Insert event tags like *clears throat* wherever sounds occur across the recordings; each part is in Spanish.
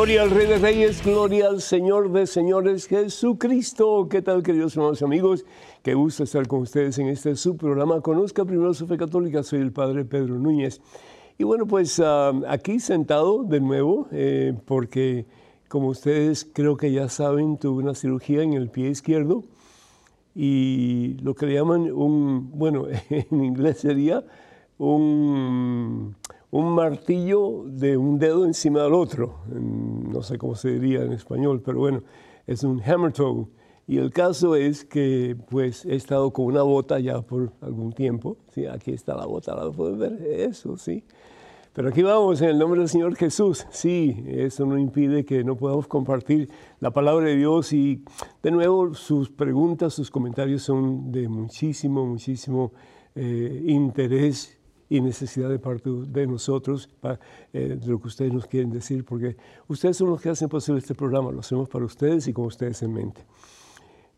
Gloria al Rey de Reyes, gloria al Señor de Señores, Jesucristo. ¿Qué tal, queridos hermanos y amigos? Qué gusto estar con ustedes en este su programa. Conozca primero su fe católica. Soy el Padre Pedro Núñez. Y bueno, pues ah, aquí sentado de nuevo, eh, porque como ustedes creo que ya saben, tuve una cirugía en el pie izquierdo y lo que le llaman un, bueno, *laughs* en inglés sería un un martillo de un dedo encima del otro. No sé cómo se diría en español, pero bueno, es un hammer toe. Y el caso es que pues he estado con una bota ya por algún tiempo. Sí, aquí está la bota, ¿la pueden ver? Eso, sí. Pero aquí vamos, en el nombre del Señor Jesús. Sí, eso no impide que no podamos compartir la palabra de Dios y de nuevo sus preguntas, sus comentarios son de muchísimo, muchísimo eh, interés y necesidad de parte de nosotros, eh, de lo que ustedes nos quieren decir, porque ustedes son los que hacen posible este programa, lo hacemos para ustedes y con ustedes en mente.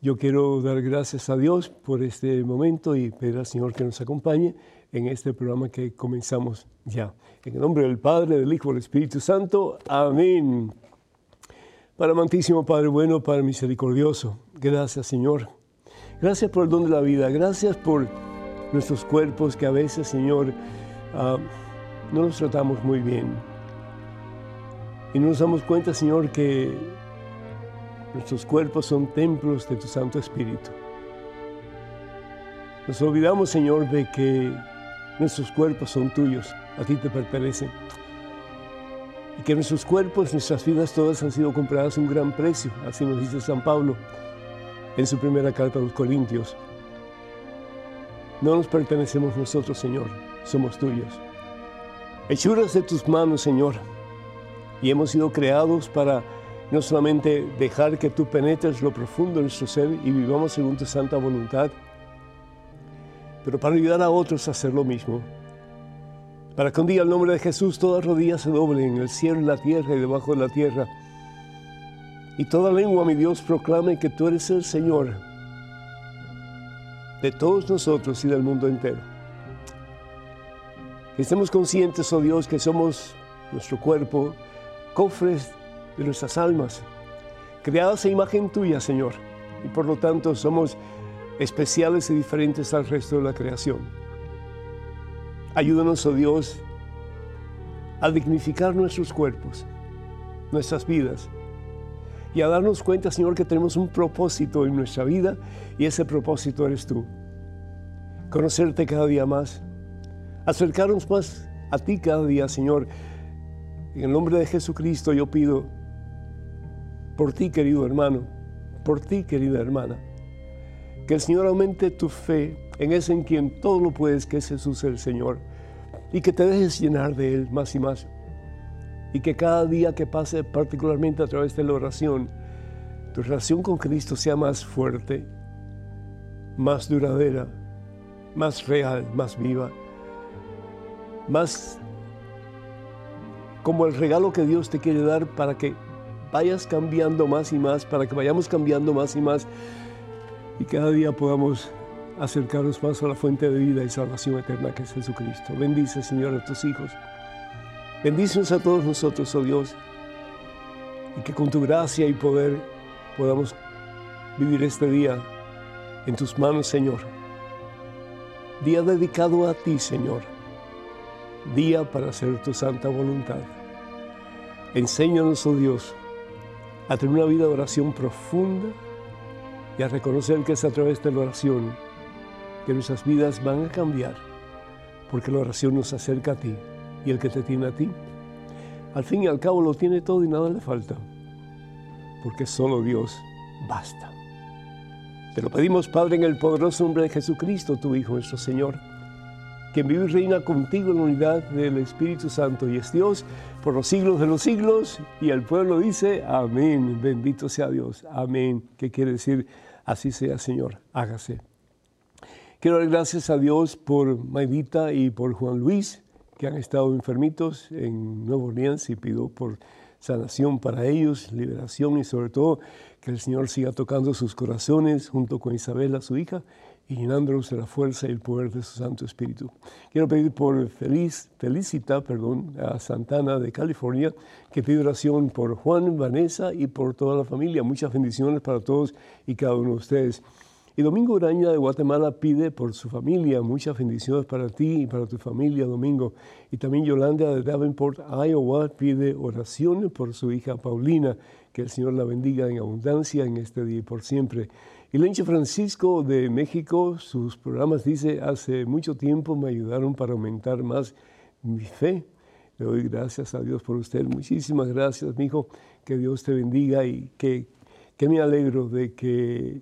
Yo quiero dar gracias a Dios por este momento y pedir al Señor que nos acompañe en este programa que comenzamos ya. En el nombre del Padre, del Hijo y del Espíritu Santo. Amén. Para amantísimo Padre bueno, Padre misericordioso, gracias Señor. Gracias por el don de la vida, gracias por nuestros cuerpos que a veces, Señor, ah, no los tratamos muy bien. Y no nos damos cuenta, Señor, que nuestros cuerpos son templos de tu Santo Espíritu. Nos olvidamos, Señor, de que nuestros cuerpos son tuyos, a ti te pertenecen. Y que nuestros cuerpos, nuestras vidas todas han sido compradas a un gran precio, así nos dice San Pablo en su primera carta a los Corintios. No nos pertenecemos nosotros, Señor, somos tuyos. Hechuras de tus manos, Señor, y hemos sido creados para no solamente dejar que tú penetres lo profundo de nuestro ser y vivamos según tu santa voluntad, pero para ayudar a otros a hacer lo mismo. Para que un día el nombre de Jesús todas rodillas se doblen en el cielo, en la tierra y debajo de la tierra. Y toda lengua, mi Dios, proclame que tú eres el Señor de todos nosotros y del mundo entero. Que estemos conscientes, oh Dios, que somos nuestro cuerpo, cofres de nuestras almas, creadas a imagen tuya, Señor, y por lo tanto somos especiales y diferentes al resto de la creación. Ayúdanos, oh Dios, a dignificar nuestros cuerpos, nuestras vidas, y a darnos cuenta, Señor, que tenemos un propósito en nuestra vida y ese propósito eres tú. Conocerte cada día más, acercarnos más a ti cada día, Señor. En el nombre de Jesucristo yo pido por ti, querido hermano, por ti, querida hermana, que el Señor aumente tu fe en ese en quien todo lo puedes, que es Jesús el Señor, y que te dejes llenar de Él más y más y que cada día que pase, particularmente a través de la oración, tu relación con Cristo sea más fuerte, más duradera, más real, más viva, más como el regalo que Dios te quiere dar para que vayas cambiando más y más, para que vayamos cambiando más y más y cada día podamos acercarnos más a la fuente de vida y salvación eterna que es Jesucristo. Bendice, Señor, a tus hijos. Bendícenos a todos nosotros, oh Dios, y que con tu gracia y poder podamos vivir este día en tus manos, Señor. Día dedicado a ti, Señor. Día para hacer tu santa voluntad. Enséñanos, oh Dios, a tener una vida de oración profunda y a reconocer que es a través de la oración que nuestras vidas van a cambiar, porque la oración nos acerca a ti y el que te tiene a ti, al fin y al cabo lo tiene todo y nada le falta, porque solo Dios basta. Te lo pedimos, Padre, en el poderoso nombre de Jesucristo, tu Hijo, nuestro Señor, que vive y reina contigo en la unidad del Espíritu Santo y es Dios por los siglos de los siglos. Y el pueblo dice, amén, bendito sea Dios, amén. ¿Qué quiere decir? Así sea, Señor, hágase. Quiero dar gracias a Dios por Maidita y por Juan Luis, que han estado enfermitos en Nuevo Orleans y pido por sanación para ellos, liberación y sobre todo que el Señor siga tocando sus corazones junto con Isabela, su hija, y llenándolos de la fuerza y el poder de su Santo Espíritu. Quiero pedir por feliz, Felicita perdón, a Santana de California, que pide oración por Juan, Vanessa y por toda la familia. Muchas bendiciones para todos y cada uno de ustedes. Y Domingo Uraña de Guatemala pide por su familia, muchas bendiciones para ti y para tu familia, Domingo. Y también Yolanda de Davenport, Iowa, pide oración por su hija Paulina, que el Señor la bendiga en abundancia en este día y por siempre. Y Lenche Francisco de México, sus programas dice, hace mucho tiempo me ayudaron para aumentar más mi fe. Le doy gracias a Dios por usted. Muchísimas gracias, mi hijo. Que Dios te bendiga y que, que me alegro de que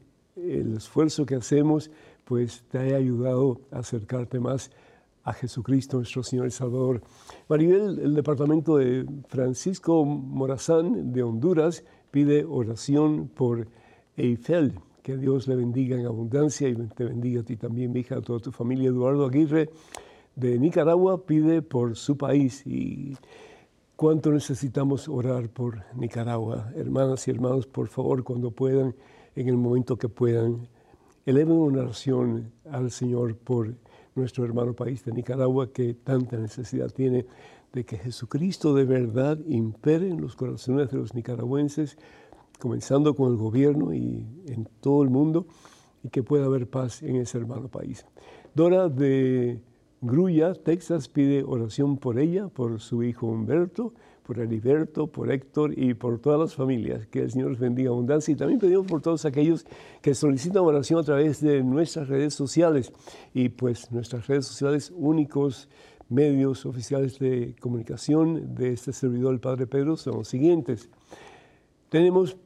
el esfuerzo que hacemos pues te haya ayudado a acercarte más a Jesucristo, nuestro Señor y Salvador. Maribel, el departamento de Francisco Morazán de Honduras pide oración por Eiffel. Que Dios le bendiga en abundancia y te bendiga a ti también, hija, a toda tu familia. Eduardo Aguirre de Nicaragua pide por su país y cuánto necesitamos orar por Nicaragua. Hermanas y hermanos, por favor, cuando puedan, en el momento que puedan, eleven una oración al Señor por nuestro hermano país de Nicaragua que tanta necesidad tiene de que Jesucristo de verdad impere en los corazones de los nicaragüenses comenzando con el gobierno y en todo el mundo, y que pueda haber paz en ese hermano país. Dora de Grulla, Texas, pide oración por ella, por su hijo Humberto, por Heriberto, por Héctor y por todas las familias. Que el Señor les bendiga abundancia. Y también pedimos por todos aquellos que solicitan oración a través de nuestras redes sociales. Y pues nuestras redes sociales únicos medios oficiales de comunicación de este servidor, el Padre Pedro, son los siguientes. Tenemos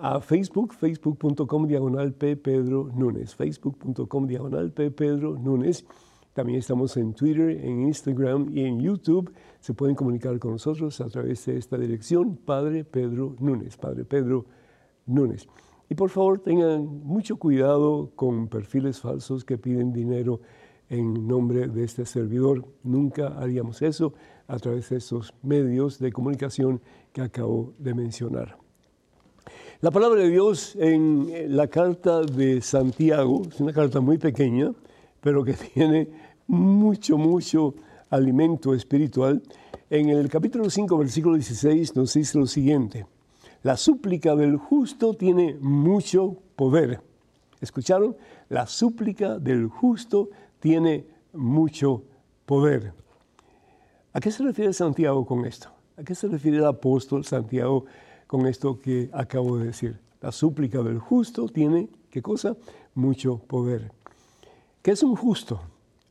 a Facebook, facebook.com diagonal P. Pedro Núñez, facebook.com diagonal P. Pedro Núñez. También estamos en Twitter, en Instagram y en YouTube. Se pueden comunicar con nosotros a través de esta dirección, Padre Pedro Núñez, Padre Pedro Núñez. Y por favor tengan mucho cuidado con perfiles falsos que piden dinero en nombre de este servidor. Nunca haríamos eso a través de estos medios de comunicación que acabo de mencionar. La palabra de Dios en la carta de Santiago es una carta muy pequeña, pero que *laughs* tiene mucho, mucho alimento espiritual. En el capítulo 5, versículo 16 nos dice lo siguiente, la súplica del justo tiene mucho poder. ¿Escucharon? La súplica del justo tiene mucho poder. ¿A qué se refiere Santiago con esto? ¿A qué se refiere el apóstol Santiago con esto que acabo de decir. La súplica del justo tiene, ¿qué cosa? Mucho poder. ¿Qué es un justo?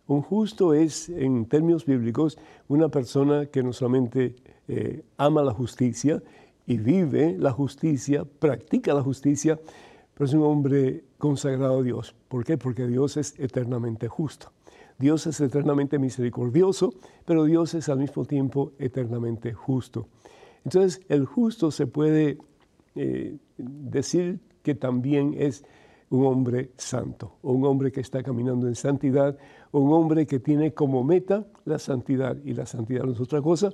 Un justo es, en términos bíblicos, una persona que no solamente eh, ama la justicia y vive la justicia, practica la justicia, pero es un hombre consagrado a Dios. ¿Por qué? Porque Dios es eternamente justo. Dios es eternamente misericordioso, pero Dios es al mismo tiempo eternamente justo. Entonces, el justo se puede eh, decir que también es un hombre santo, un hombre que está caminando en santidad, un hombre que tiene como meta la santidad. Y la santidad no es otra cosa,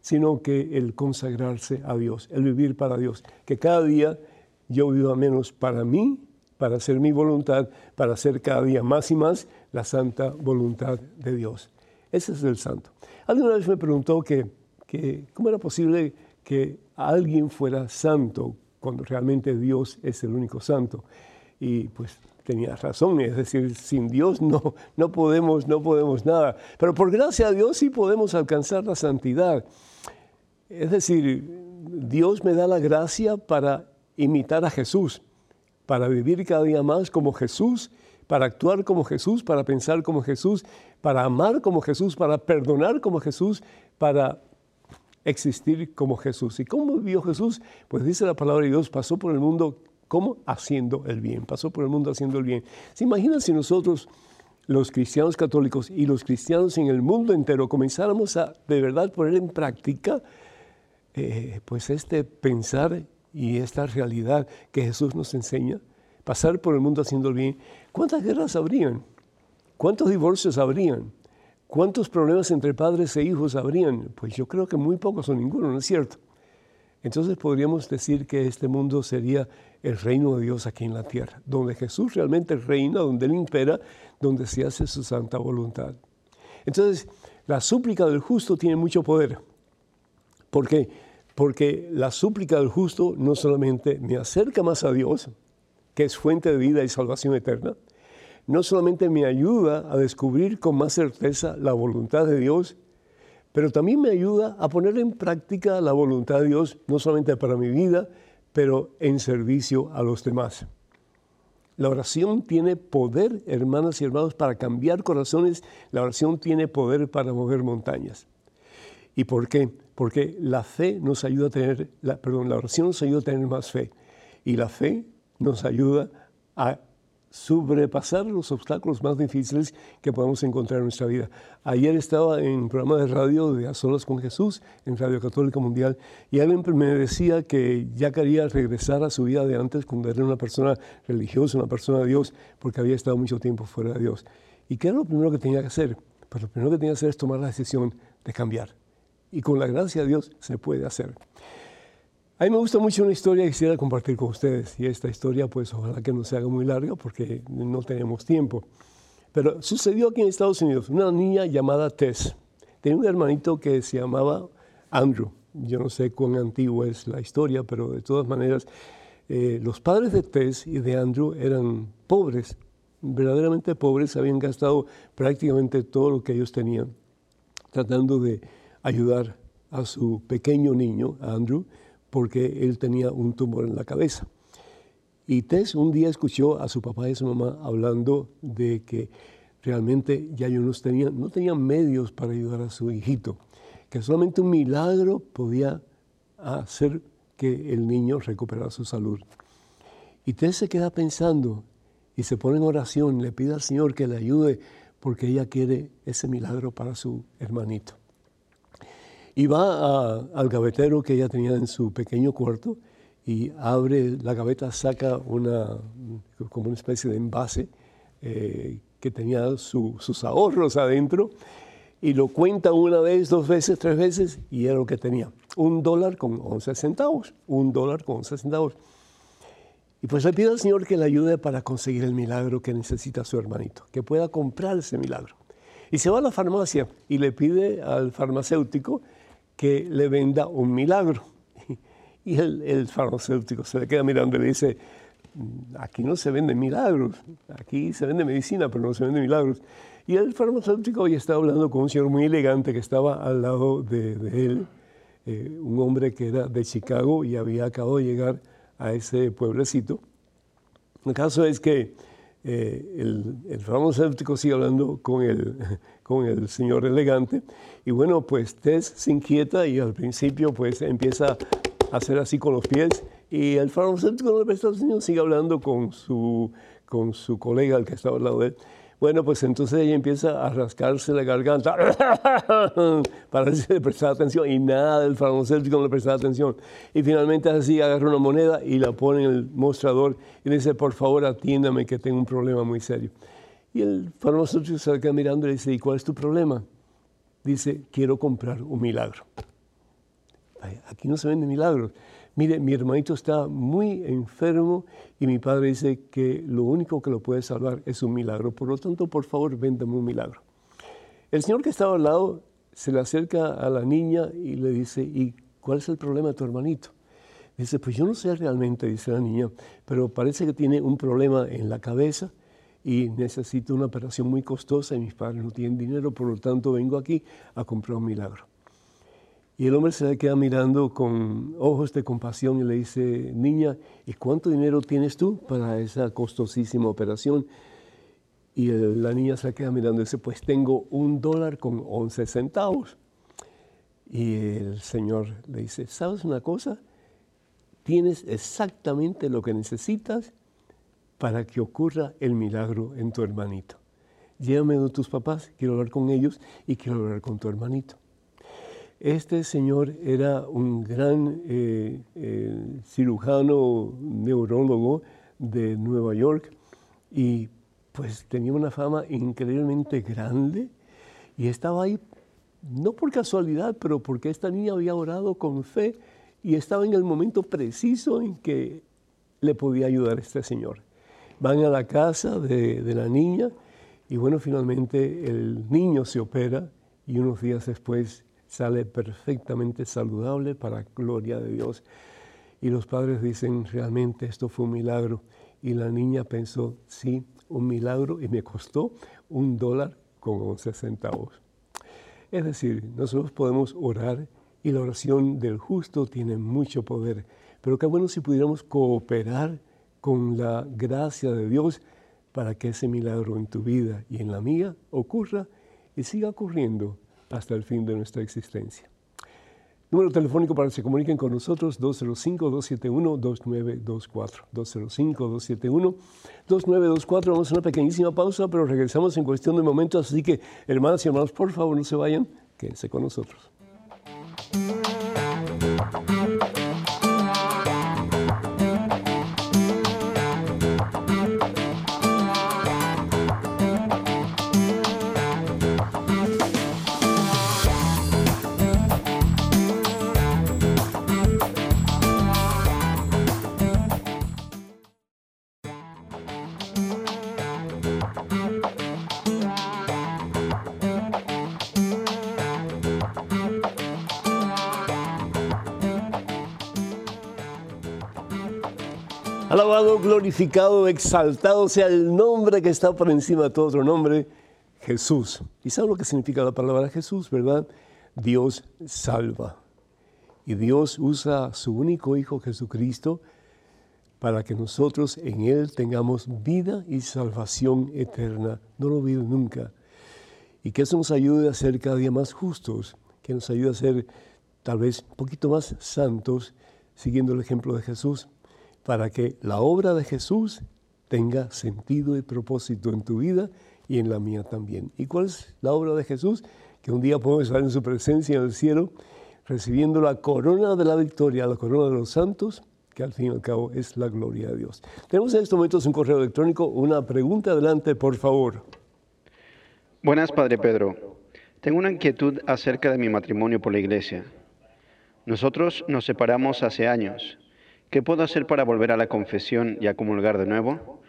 sino que el consagrarse a Dios, el vivir para Dios. Que cada día yo viva menos para mí, para hacer mi voluntad, para hacer cada día más y más la santa voluntad de Dios. Ese es el santo. Alguna vez me preguntó que que cómo era posible que alguien fuera santo cuando realmente Dios es el único santo. Y pues tenía razón, es decir, sin Dios no, no, podemos, no podemos nada. Pero por gracia a Dios sí podemos alcanzar la santidad. Es decir, Dios me da la gracia para imitar a Jesús, para vivir cada día más como Jesús, para actuar como Jesús, para pensar como Jesús, para amar como Jesús, para perdonar como Jesús, para existir como Jesús. ¿Y cómo vivió Jesús? Pues dice la palabra de Dios, pasó por el mundo como haciendo el bien, pasó por el mundo haciendo el bien. ¿Se imaginan si nosotros, los cristianos católicos y los cristianos en el mundo entero, comenzáramos a de verdad poner en práctica eh, pues este pensar y esta realidad que Jesús nos enseña? Pasar por el mundo haciendo el bien. ¿Cuántas guerras habrían? ¿Cuántos divorcios habrían? ¿Cuántos problemas entre padres e hijos habrían? Pues yo creo que muy pocos o ninguno, ¿no es cierto? Entonces podríamos decir que este mundo sería el reino de Dios aquí en la tierra, donde Jesús realmente reina, donde Él impera, donde se hace su santa voluntad. Entonces, la súplica del justo tiene mucho poder. ¿Por qué? Porque la súplica del justo no solamente me acerca más a Dios, que es fuente de vida y salvación eterna, no solamente me ayuda a descubrir con más certeza la voluntad de Dios, pero también me ayuda a poner en práctica la voluntad de Dios, no solamente para mi vida, pero en servicio a los demás. La oración tiene poder, hermanas y hermanos, para cambiar corazones. La oración tiene poder para mover montañas. ¿Y por qué? Porque la fe nos ayuda a tener, la, perdón, la oración nos ayuda a tener más fe. Y la fe nos ayuda a sobrepasar los obstáculos más difíciles que podemos encontrar en nuestra vida. Ayer estaba en un programa de radio de A Solas con Jesús, en Radio Católica Mundial, y alguien me decía que ya quería regresar a su vida de antes cuando era una persona religiosa, una persona de Dios, porque había estado mucho tiempo fuera de Dios. ¿Y qué era lo primero que tenía que hacer? Pues lo primero que tenía que hacer es tomar la decisión de cambiar. Y con la gracia de Dios se puede hacer. A mí me gusta mucho una historia que quisiera compartir con ustedes y esta historia pues ojalá que no se haga muy larga porque no tenemos tiempo. Pero sucedió aquí en Estados Unidos, una niña llamada Tess. Tenía un hermanito que se llamaba Andrew. Yo no sé cuán antigua es la historia, pero de todas maneras eh, los padres de Tess y de Andrew eran pobres, verdaderamente pobres, habían gastado prácticamente todo lo que ellos tenían tratando de ayudar a su pequeño niño, Andrew, porque él tenía un tumor en la cabeza. Y Tess un día escuchó a su papá y a su mamá hablando de que realmente ya ellos no tenían, medios para ayudar a su hijito, que solamente un milagro podía hacer que el niño recuperara su salud. Y Tess se queda pensando y se pone en oración, le pide al Señor que le ayude porque ella quiere ese milagro para su hermanito. Y va al gavetero que ella tenía en su pequeño cuarto y abre la gaveta, saca una, como una especie de envase eh, que tenía sus ahorros adentro y lo cuenta una vez, dos veces, tres veces y era lo que tenía. Un dólar con 11 centavos, un dólar con 11 centavos. Y pues le pide al Señor que le ayude para conseguir el milagro que necesita su hermanito, que pueda comprar ese milagro. Y se va a la farmacia y le pide al farmacéutico que le venda un milagro. Y el, farmacéutico se le queda mirando y le dice, mm, aquí no se venden milagros, aquí se vende medicina, pero no se vende milagros. Y el farmacéutico hoy está hablando con un señor muy elegante que estaba al lado de, él, eh, un hombre que era de Chicago y había acabado de llegar a ese pueblecito. El caso es que eh, el, el, farmacéutico sigue hablando con el, *laughs* con el señor elegante y bueno, pues Tess se inquieta y al principio pues empieza a hacer así con los pies y el farmacéutico no le presta atención, sigue hablando con su, con su colega, el que estaba al lado de él. Bueno, pues entonces ella empieza a rascarse la garganta *laughs* para ver si le prestaba atención y nada del farmacéutico no le prestaba atención. Y finalmente así agarra una moneda y la pone en el mostrador y le dice, por favor atiéndame que tengo un problema muy serio. Y el farmacéutico se queda mirando y le dice, ¿y cuál es tu problema? Dice, quiero comprar un milagro. aquí no se venden milagros mire, mi hermanito está muy enfermo y mi padre dice que lo único que lo puede salvar es un milagro. Por lo tanto, por favor, véndame un milagro. El señor que estaba al lado se le acerca a la niña y le dice, ¿y cuál es el problema de tu hermanito? Dice, pues yo no sé realmente, dice la niña, pero parece que tiene un problema en la cabeza y necesita una operación muy costosa y mis padres no tienen dinero, por lo tanto vengo aquí a comprar un milagro. Y el hombre se le queda mirando con ojos de compasión y le dice, niña, ¿y cuánto dinero tienes tú para esa costosísima operación? Y la niña se le queda mirando y dice, pues tengo un dólar con once centavos. Y el Señor le dice, ¿sabes una cosa? Tienes exactamente lo que necesitas para que ocurra el milagro en tu hermanito. Llévame a tus papás, quiero hablar con ellos y quiero hablar con tu hermanito. Este señor era un gran eh, eh, cirujano neurólogo de Nueva York y pues tenía una fama increíblemente grande y estaba ahí no por casualidad, pero porque esta niña había orado con fe y estaba en el momento preciso en que le podía ayudar este señor. Van a la casa de, de la niña y bueno, finalmente el niño se opera y unos días después sale perfectamente saludable para gloria de Dios. Y los padres dicen, realmente esto fue un milagro. Y la niña pensó, sí, un milagro y me costó un dólar con 11 centavos. Es decir, nosotros podemos orar y la oración del justo tiene mucho poder, pero qué bueno si pudiéramos cooperar con la gracia de Dios para que ese milagro en tu vida y en la mía ocurra y siga ocurriendo hasta el fin de nuestra existencia. Número telefónico para que se comuniquen con nosotros, 205-271-2924. 205-271-2924. Vamos a una pequeñísima pausa, pero regresamos en cuestión de momentos. Así que, hermanas y hermanos, por favor, no se vayan, quédense con nosotros. Glorificado, exaltado sea el nombre que está por encima de todo otro nombre, Jesús. ¿Y sabe lo que significa la palabra Jesús, verdad? Dios salva. Y Dios usa su único Hijo Jesucristo para que nosotros en Él tengamos vida y salvación eterna. No lo olviden nunca. Y que eso nos ayude a ser cada día más justos, que nos ayude a ser tal vez un poquito más santos, siguiendo el ejemplo de Jesús para que la obra de Jesús tenga sentido y propósito en tu vida y en la mía también. ¿Y cuál es la obra de Jesús? Que un día podemos estar en su presencia en el cielo, recibiendo la corona de la victoria, la corona de los santos, que al fin y al cabo es la gloria de Dios. Tenemos en estos momentos un correo electrónico, una pregunta adelante, por favor. Buenas, Padre Pedro. Tengo una inquietud acerca de mi matrimonio por la iglesia. Nosotros nos separamos hace años ¿Qué puedo hacer para volver a la confesión y a comulgar de nuevo?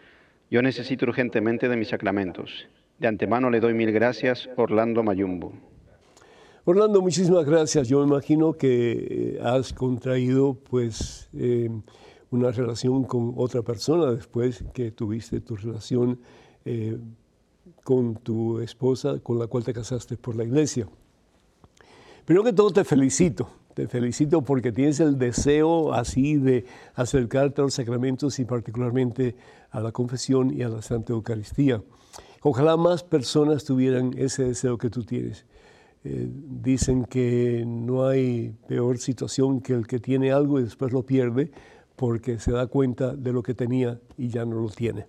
Yo necesito urgentemente de mis sacramentos. De antemano le doy mil gracias, Orlando Mayumbo. Orlando, muchísimas gracias. Yo me imagino que eh, has contraído pues eh, una relación con otra persona después que tuviste tu relación eh, con tu esposa con la cual te casaste por la iglesia. Primero que todo te felicito te felicito porque tienes el deseo así de acercarte a los sacramentos y particularmente a la confesión y a la Santa Eucaristía. Ojalá más personas tuvieran ese deseo que tú tienes. Eh, dicen que no hay peor situación que el que tiene algo y después lo pierde porque se da cuenta de lo que tenía y ya no lo tiene.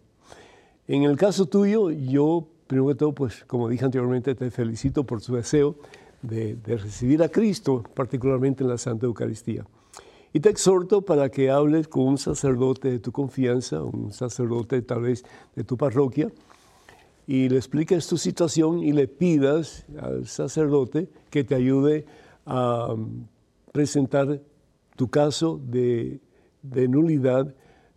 En el caso tuyo, yo, primero que todo, pues como dije anteriormente, te felicito por tu deseo de, recibir a Cristo, particularmente en la Santa Eucaristía. Y te exhorto para que hables con un sacerdote de tu confianza, un sacerdote tal vez de tu parroquia, y le expliques tu situación y le pidas al sacerdote que te ayude a um, presentar tu caso de, nulidad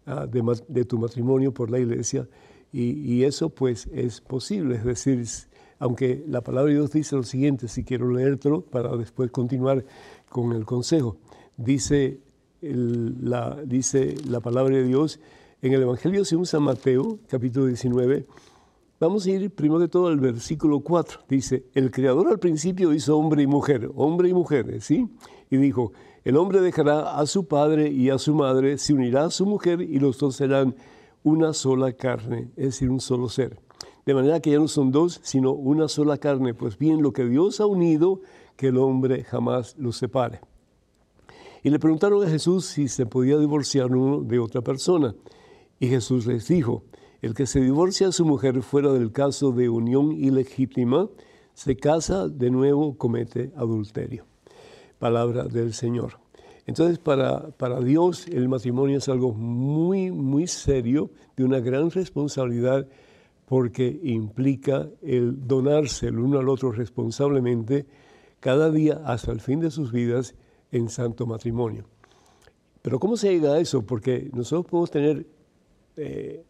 ah, de, tu matrimonio por la iglesia. Y, eso pues es posible, es decir, aunque la palabra de Dios dice lo siguiente, si quiero leértelo para después continuar con el consejo. Dice, la, dice la palabra de Dios en el Evangelio según San Mateo, capítulo 19. Vamos a ir primero de todo al versículo 4. Dice, el Creador al principio hizo hombre y mujer, hombre y mujer, ¿sí? Y dijo, el hombre dejará a su padre y a su madre, se unirá a su mujer y los dos serán una sola carne, es decir, un solo ser de manera que ya no son dos, sino una sola carne. Pues bien, lo que Dios ha unido, que el hombre jamás lo separe. Y le preguntaron a Jesús si se podía divorciar uno de otra persona. Y Jesús les dijo, el que se divorcia a su mujer fuera del caso de unión ilegítima, se casa de nuevo, comete adulterio. Palabra del Señor. Entonces, para, para Dios el matrimonio es algo muy, muy serio, de una gran responsabilidad porque implica el donarse el uno al otro responsablemente cada día hasta el fin de sus vidas en santo matrimonio. Pero ¿cómo se llega a eso? Porque nosotros podemos tener eh,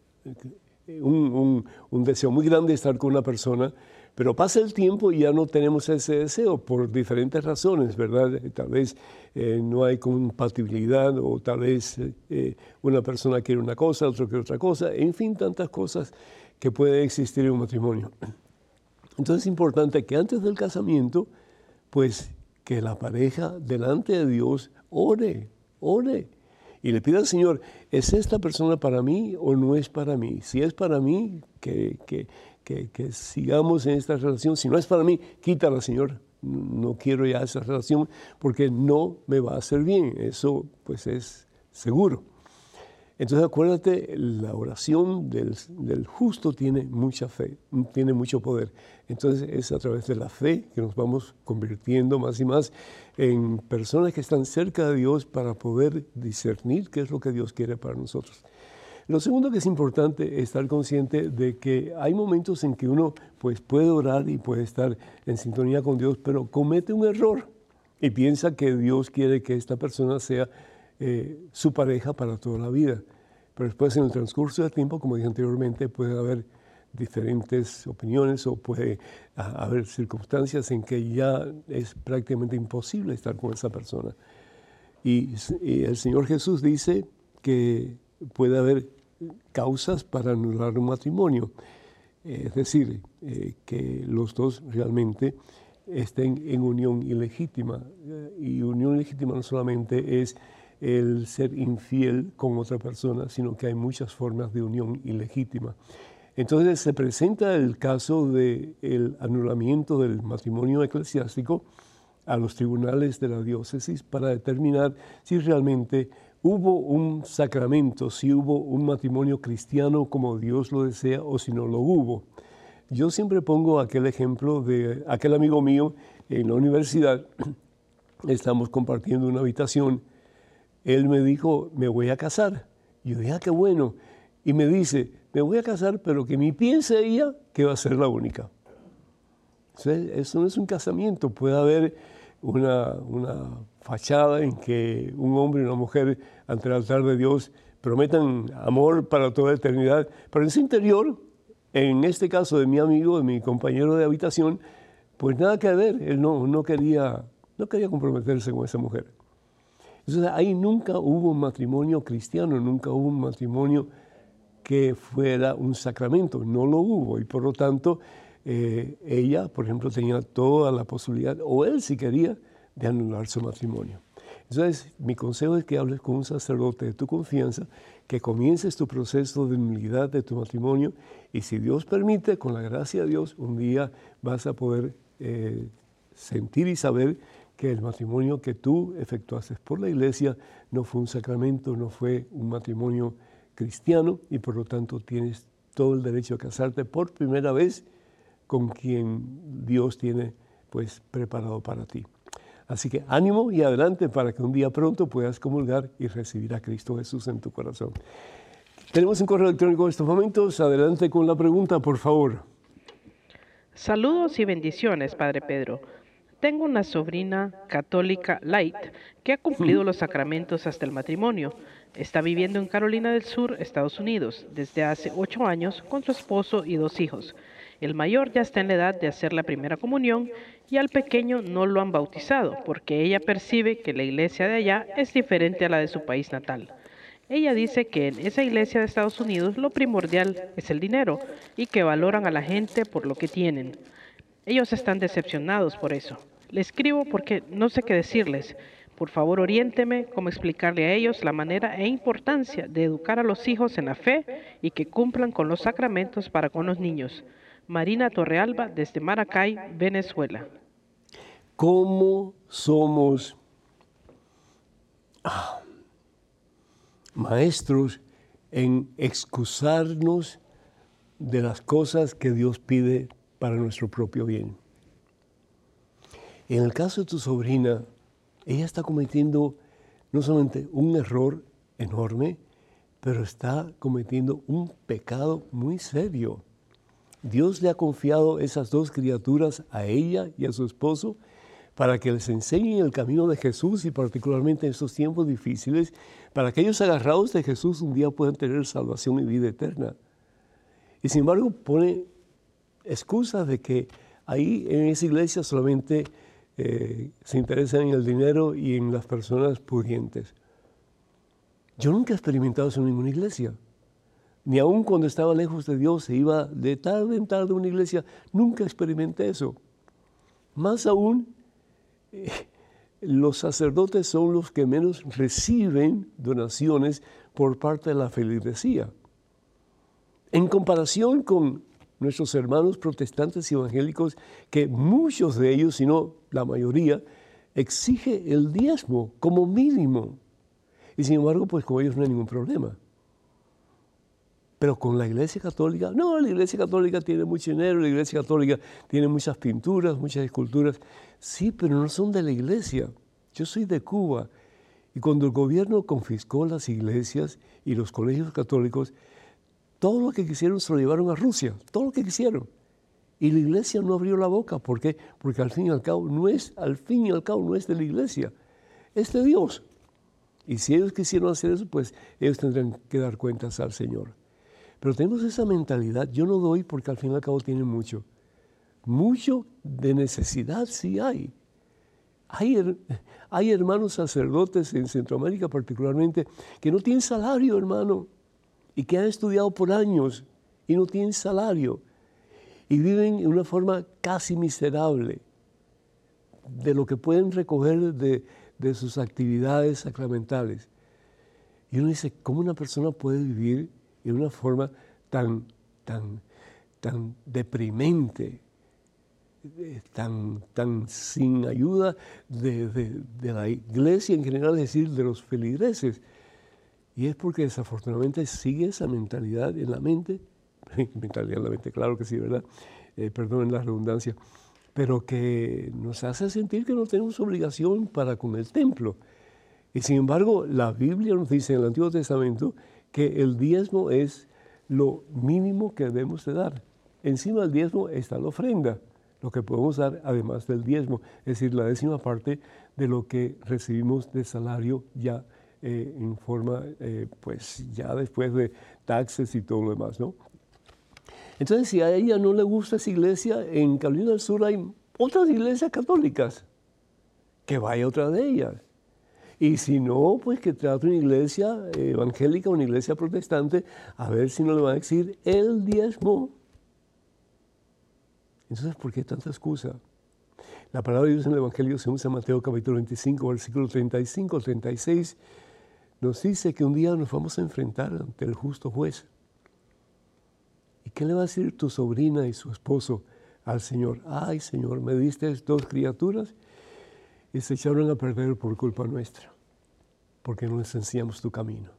un, deseo muy grande de estar con una persona, pero pasa el tiempo y ya no tenemos ese deseo por diferentes razones, ¿verdad? Tal vez eh, no hay compatibilidad o tal vez eh, una persona quiere una cosa, otro quiere otra cosa, en fin, tantas cosas que pueden existir en un matrimonio. Entonces es importante que antes del casamiento, pues que la pareja delante de Dios ore, ore y le pida al Señor, ¿es esta persona para mí o no es para mí? Si es para mí, que, que, que, sigamos en esta relación. Si no es para mí, quítala, Señor. No quiero ya esa relación porque no me va a hacer bien. Eso pues es seguro. Entonces acuérdate, la oración del, justo tiene mucha fe, tiene mucho poder. Entonces es a través de la fe que nos vamos convirtiendo más y más en personas que están cerca de Dios para poder discernir qué es lo que Dios quiere para nosotros. Lo segundo que es importante es estar consciente de que hay momentos en que uno pues, puede orar y puede estar en sintonía con Dios, pero comete un error y piensa que Dios quiere que esta persona sea eh, su pareja para toda la vida. Pero después en el transcurso del tiempo, como dije anteriormente, puede haber diferentes opiniones o puede ah, haber circunstancias en que ya es prácticamente imposible estar con esa persona. Y, el Señor Jesús dice que puede haber causas para anular un matrimonio. Es decir, eh, que los dos realmente estén en unión ilegítima. Y unión ilegítima no solamente es el ser infiel con otra persona, sino que hay muchas formas de unión ilegítima. Entonces se presenta el caso del el anulamiento del matrimonio eclesiástico a los tribunales de la diócesis para determinar si realmente hubo un sacramento, si hubo un matrimonio cristiano como Dios lo desea o si no lo hubo. Yo siempre pongo aquel ejemplo de aquel amigo mío en la universidad, *clears throat* estamos compartiendo una habitación él me dijo, me voy a casar. yo dije, ah, qué bueno. Y me dice, me voy a casar, pero que mi piense ella que va a ser la única. eso no es un casamiento, puede haber una, una, fachada en que un hombre y una mujer ante el altar de Dios prometan amor para toda la eternidad, pero en su interior, en este caso de mi amigo, de mi compañero de habitación, pues nada que ver, él no, no, quería, no quería comprometerse con esa mujer. Entonces ahí nunca hubo un matrimonio cristiano, nunca hubo un matrimonio que fuera un sacramento, no lo hubo y por lo tanto eh, ella, por ejemplo, tenía toda la posibilidad, o él si quería, de anular su matrimonio. Entonces, mi consejo es que hables con un sacerdote de tu confianza, que comiences tu proceso de nulidad de tu matrimonio y si Dios permite, con la gracia de Dios, un día vas a poder eh, sentir y saber que el matrimonio que tú efectuaste por la iglesia no fue un sacramento, no fue un matrimonio cristiano y por lo tanto tienes todo el derecho a casarte por primera vez con quien Dios tiene pues preparado para ti. Así que ánimo y adelante para que un día pronto puedas comulgar y recibir a Cristo Jesús en tu corazón. Tenemos un correo electrónico en estos momentos. Adelante con la pregunta, por favor. Saludos y bendiciones, Padre Pedro. Tengo una sobrina católica light que ha cumplido los sacramentos hasta el matrimonio. Está viviendo en Carolina del Sur, Estados Unidos, desde hace ocho años con su esposo y dos hijos. El mayor ya está en la edad de hacer la primera comunión y al pequeño no lo han bautizado porque ella percibe que la iglesia de allá es diferente a la de su país natal. Ella dice que en esa iglesia de Estados Unidos lo primordial es el dinero y que valoran a la gente por lo que tienen. Ellos están decepcionados por eso. Le escribo porque no sé qué decirles. Por favor, oriénteme cómo explicarle a ellos la manera e importancia de educar a los hijos en la fe y que cumplan con los sacramentos para con los niños. Marina Torrealba, desde Maracay, Venezuela. ¿Cómo somos ah, maestros en excusarnos de las cosas que Dios pide para nuestro propio bien? En el caso de tu sobrina, ella está cometiendo no solamente un error enorme, pero está cometiendo un pecado muy serio. Dios le ha confiado esas dos criaturas a ella y a su esposo para que les enseñen el camino de Jesús y particularmente en estos tiempos difíciles, para que ellos agarrados de Jesús un día puedan tener salvación y vida eterna. Y sin embargo pone excusas de que ahí en esa iglesia solamente eh, se interesan en el dinero y en las personas pudientes. Yo nunca he experimentado eso en ninguna iglesia. Ni aun cuando estaba lejos de Dios, se iba de tarde en tarde a una iglesia, nunca experimenté eso. Más aún, eh, los sacerdotes son los que menos reciben donaciones por parte de la feligresía. En comparación con nuestros hermanos protestantes y evangélicos, que muchos de ellos, si no la mayoría, exige el diezmo como mínimo. Y sin embargo, pues con ellos no hay ningún problema. Pero con la Iglesia Católica, no, la Iglesia Católica tiene mucho dinero, la Iglesia Católica tiene muchas pinturas, muchas esculturas. Sí, pero no son de la Iglesia. Yo soy de Cuba. Y cuando el gobierno confiscó las iglesias y los colegios católicos, todo lo que quisieron se lo llevaron a Rusia, todo lo que quisieron. Y la iglesia no abrió la boca. ¿Por qué? Porque al fin y al cabo no es, al fin y al cabo no es de la iglesia, es de Dios. Y si ellos quisieron hacer eso, pues ellos tendrán que dar cuentas al Señor. Pero tenemos esa mentalidad, yo no doy porque al fin y al cabo tienen mucho. Mucho de necesidad sí hay. Hay, hay hermanos sacerdotes en Centroamérica particularmente que no tienen salario, hermano y que han estudiado por años y no tienen salario y viven en una forma casi miserable de lo que pueden recoger de, sus actividades sacramentales. Y uno dice, ¿cómo una persona puede vivir en una forma tan, tan, tan deprimente, eh, tan, tan sin ayuda de, de, la iglesia en general, es decir, de los feligreses? Y es porque desafortunadamente sigue esa mentalidad en la mente, *laughs* mentalidad claro que sí, ¿verdad? Eh, perdonen la redundancia, pero que nos hace sentir que no tenemos obligación para con el templo. Y sin embargo, la Biblia nos dice en el Antiguo Testamento que el diezmo es lo mínimo que debemos de dar. Encima del diezmo está la ofrenda, lo que podemos dar además del diezmo, es decir, la décima parte de lo que recibimos de salario ya eh, en forma, eh, pues ya después de taxes y todo lo demás, ¿no? Entonces, si a ella no le gusta esa iglesia, en Carolina del Sur hay otras iglesias católicas, que vaya otra de ellas. Y si no, pues que trate una iglesia evangélica, una iglesia protestante, a ver si no le van a decir el diezmo. Entonces, ¿por qué tanta excusa? La palabra de Dios en el Evangelio según San Mateo capítulo 25, versículo 35, 36, nos dice que un día nos vamos a enfrentar ante el justo juez. ¿Y qué le va a decir tu sobrina y su esposo al Señor? Ay, Señor, me diste dos criaturas y se echaron a perder por culpa nuestra, porque no les enseñamos tu camino.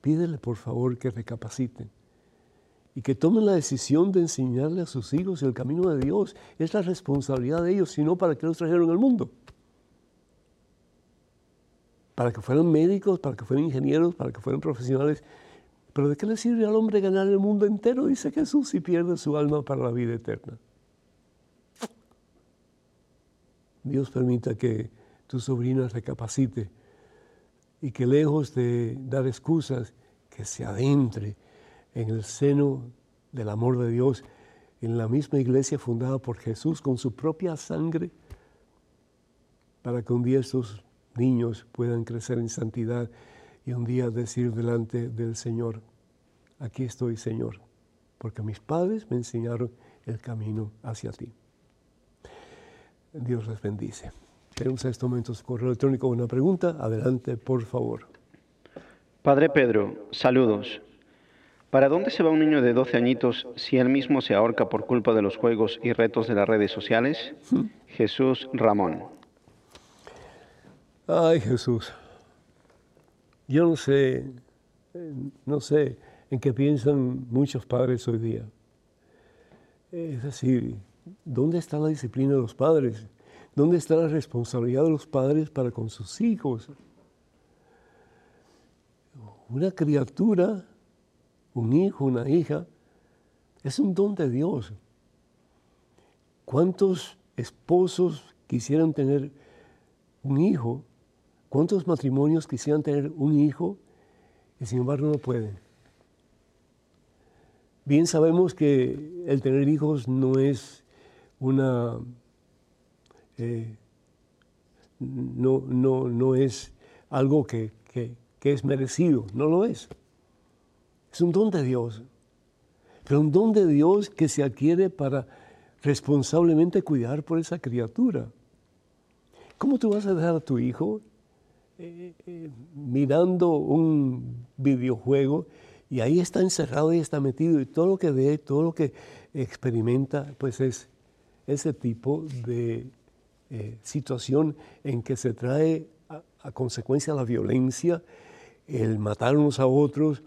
Pídele, por favor, que recapaciten y que tomen la decisión de enseñarle a sus hijos el camino de Dios. Es la responsabilidad de ellos, sino para que los trajeron al mundo para que fueran médicos, para que fueran ingenieros, para que fueran profesionales. Pero ¿de qué le sirve al hombre ganar el mundo entero? Dice Jesús si pierde su alma para la vida eterna. Dios permita que tu sobrina recapacite y que lejos de dar excusas, que se adentre en el seno del amor de Dios, en la misma iglesia fundada por Jesús con su propia sangre, para que un día estos niños puedan crecer en santidad y un día decir delante del Señor, aquí estoy Señor, porque mis padres me enseñaron el camino hacia ti. Dios les bendice. Tenemos en estos momentos correo electrónico una pregunta. Adelante, por favor. Padre Pedro, saludos. ¿Para dónde se va un niño de 12 añitos si él mismo se ahorca por culpa de los juegos y retos de las redes sociales? Jesús Ramón. Ay Jesús, yo no sé, no sé en qué piensan muchos padres hoy día. Es decir, ¿dónde está la disciplina de los padres? ¿Dónde está la responsabilidad de los padres para con sus hijos? Una criatura, un hijo, una hija, es un don de Dios. ¿Cuántos esposos quisieran tener un hijo? ¿Cuántos matrimonios quisieran tener un hijo y sin embargo no pueden? Bien sabemos que el tener hijos no es una... Eh, no, no, no, es algo que, que, que es merecido, no lo es. Es un don de Dios, pero un don de Dios que se adquiere para responsablemente cuidar por esa criatura. ¿Cómo tú vas a dejar a tu hijo mirando un videojuego y ahí está encerrado y está metido y todo lo que ve, todo lo que experimenta, pues es ese tipo de eh, situación en que se trae a, consecuencia la violencia, el matar unos a otros,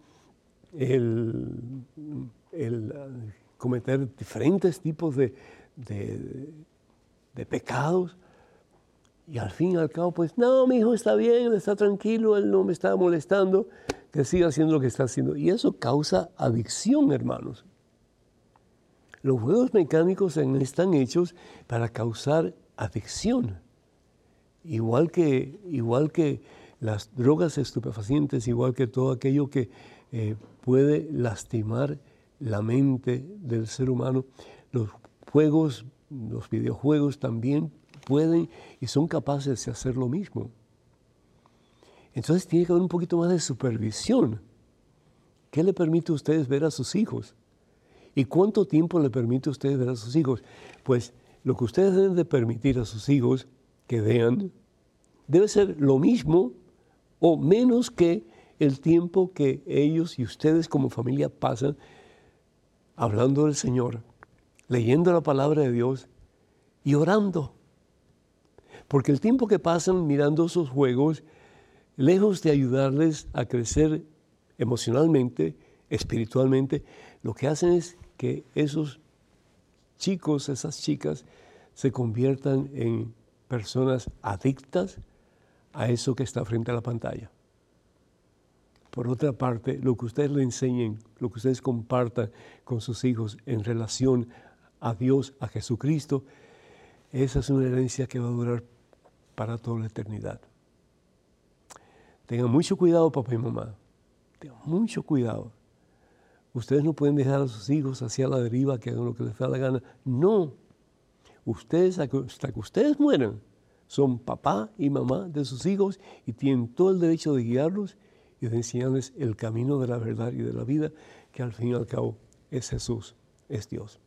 el, cometer diferentes tipos de pecados. Y al fin y al cabo, pues, no, mi hijo está bien, está tranquilo, él no me está molestando, que siga haciendo lo que está haciendo. Y eso causa adicción, hermanos. Los juegos mecánicos están hechos para causar adicción. Igual que, igual que las drogas estupefacientes, igual que todo aquello que eh, puede lastimar la mente del ser humano, los juegos, los videojuegos también pueden y son capaces de hacer lo mismo. Entonces tiene que haber un poquito más de supervisión. ¿Qué le permite a ustedes ver a sus hijos? ¿Y cuánto tiempo le permite a ustedes ver a sus hijos? Pues lo que ustedes deben de permitir a sus hijos que vean debe ser lo mismo o menos que el tiempo que ellos y ustedes como familia pasan hablando del Señor, leyendo la palabra de Dios y orando. Porque el tiempo que pasan mirando esos juegos, lejos de ayudarles a crecer emocionalmente, espiritualmente, lo que hacen es que esos chicos, esas chicas, se conviertan en personas adictas a eso que está frente a la pantalla. Por otra parte, lo que ustedes le enseñen, lo que ustedes compartan con sus hijos en relación a Dios, a Jesucristo, esa es una herencia que va a durar para toda la eternidad. Tengan mucho cuidado, papá y mamá. Tengan mucho cuidado. Ustedes no pueden dejar a sus hijos hacia la deriva, que hagan lo que les da la gana. No. Ustedes, hasta que ustedes mueran, son papá y mamá de sus hijos y tienen todo el derecho de guiarlos y de enseñarles el camino de la verdad y de la vida, que al fin y al cabo es Jesús, es Dios.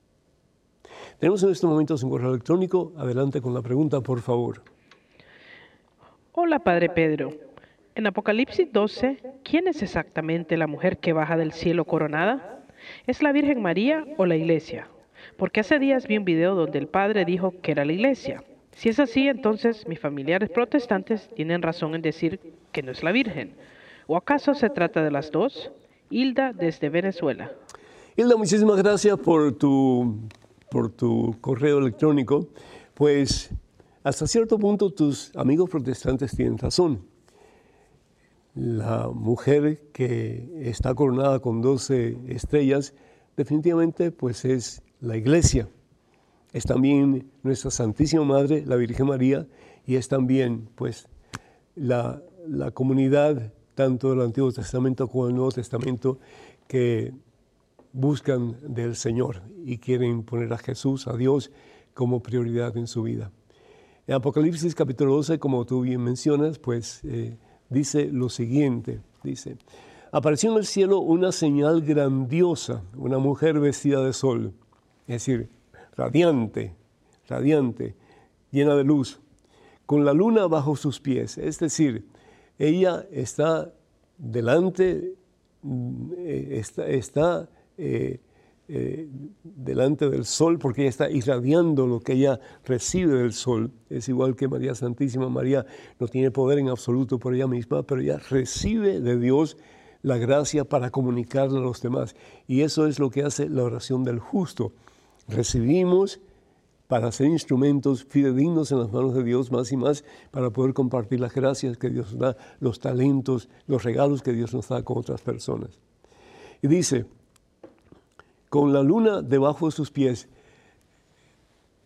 Tenemos en estos momentos un correo electrónico. Adelante con la pregunta, por favor. Hola, Padre Pedro. En Apocalipsis 12, ¿quién es exactamente la mujer que baja del cielo coronada? ¿Es la Virgen María o la iglesia? Porque hace días vi un video donde el Padre dijo que era la iglesia. Si es así, entonces mis familiares protestantes tienen razón en decir que no es la Virgen. ¿O acaso se trata de las dos? Hilda desde Venezuela. Hilda, muchísimas gracias por tu, por tu correo electrónico. Pues hasta cierto punto tus amigos protestantes tienen razón. La mujer que está coronada con 12 estrellas definitivamente pues es la iglesia. Es también nuestra Santísima Madre, la Virgen María, y es también pues la, la comunidad tanto del Antiguo Testamento como del Nuevo Testamento que buscan del Señor y quieren poner a Jesús, a Dios, como prioridad en su vida. En Apocalipsis capítulo 12, como tú bien mencionas, pues eh, dice lo siguiente, dice, apareció en el cielo una señal grandiosa, una mujer vestida de sol, es decir, radiante, radiante, llena de luz, con la luna bajo sus pies, es decir, ella está delante, mm, eh, está, está eh, eh, delante del sol porque ella está irradiando lo que ella recibe del sol. Es igual que María Santísima. María no tiene poder en absoluto por ella misma, pero ella recibe de Dios la gracia para comunicarle a los demás. Y eso es lo que hace la oración del justo. Recibimos para ser instrumentos fidedignos en las manos de Dios más y más, para poder compartir las gracias que Dios nos da, los talentos, los regalos que Dios nos da con otras personas. Y dice, con la luna debajo de sus pies.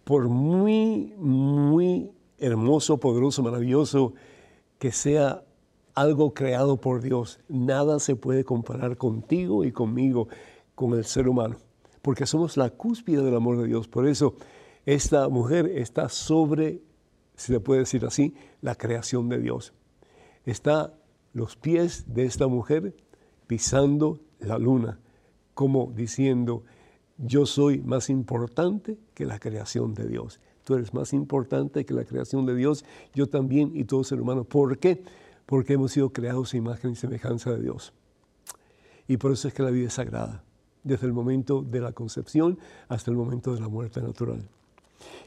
por muy, muy hermoso, poderoso, maravilloso que sea algo creado por Dios, nada se puede comparar contigo y conmigo, con el ser humano, porque somos la cúspide del amor de Dios. Por eso esta mujer está sobre, si se puede decir así, la creación de Dios. Está los pies de esta mujer pisando la luna, como diciendo, yo soy más importante que la creación de Dios. Tú eres más importante que la creación de Dios, yo también y todo ser humano. ¿Por qué? Porque hemos sido creados a imagen y semejanza de Dios. Y por eso es que la vida es sagrada, desde el momento de la concepción hasta el momento de la muerte natural.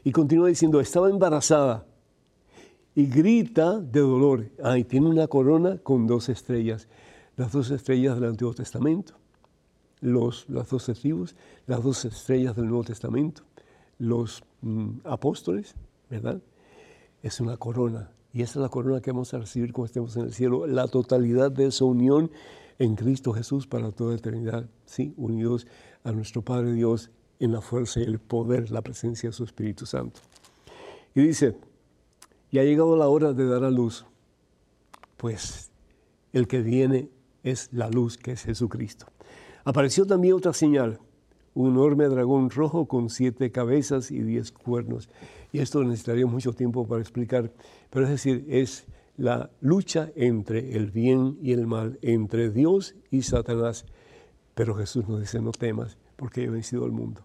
Y continúa diciendo, estaba embarazada y grita de dolor. Ay, tiene una corona con dos estrellas, las dos estrellas del Antiguo Testamento, los, las dos tribus, las dos estrellas del Nuevo Testamento, los mm, apóstoles, ¿verdad? Es una corona. Y esa es la corona que vamos a recibir cuando estemos en el cielo, la totalidad de esa unión en Cristo Jesús para toda eternidad, ¿sí? unidos a nuestro Padre Dios en la fuerza y el poder, la presencia de su Espíritu Santo. Y dice, y ha llegado la hora de dar a luz, pues el que viene es la luz, que es Jesucristo. Apareció también otra señal, un enorme dragón rojo con siete cabezas y diez cuernos. Y esto necesitaría mucho tiempo para explicar, pero es decir, es la lucha entre el bien y el mal, entre Dios y Satanás. Pero Jesús nos dice, no temas, porque he vencido al mundo.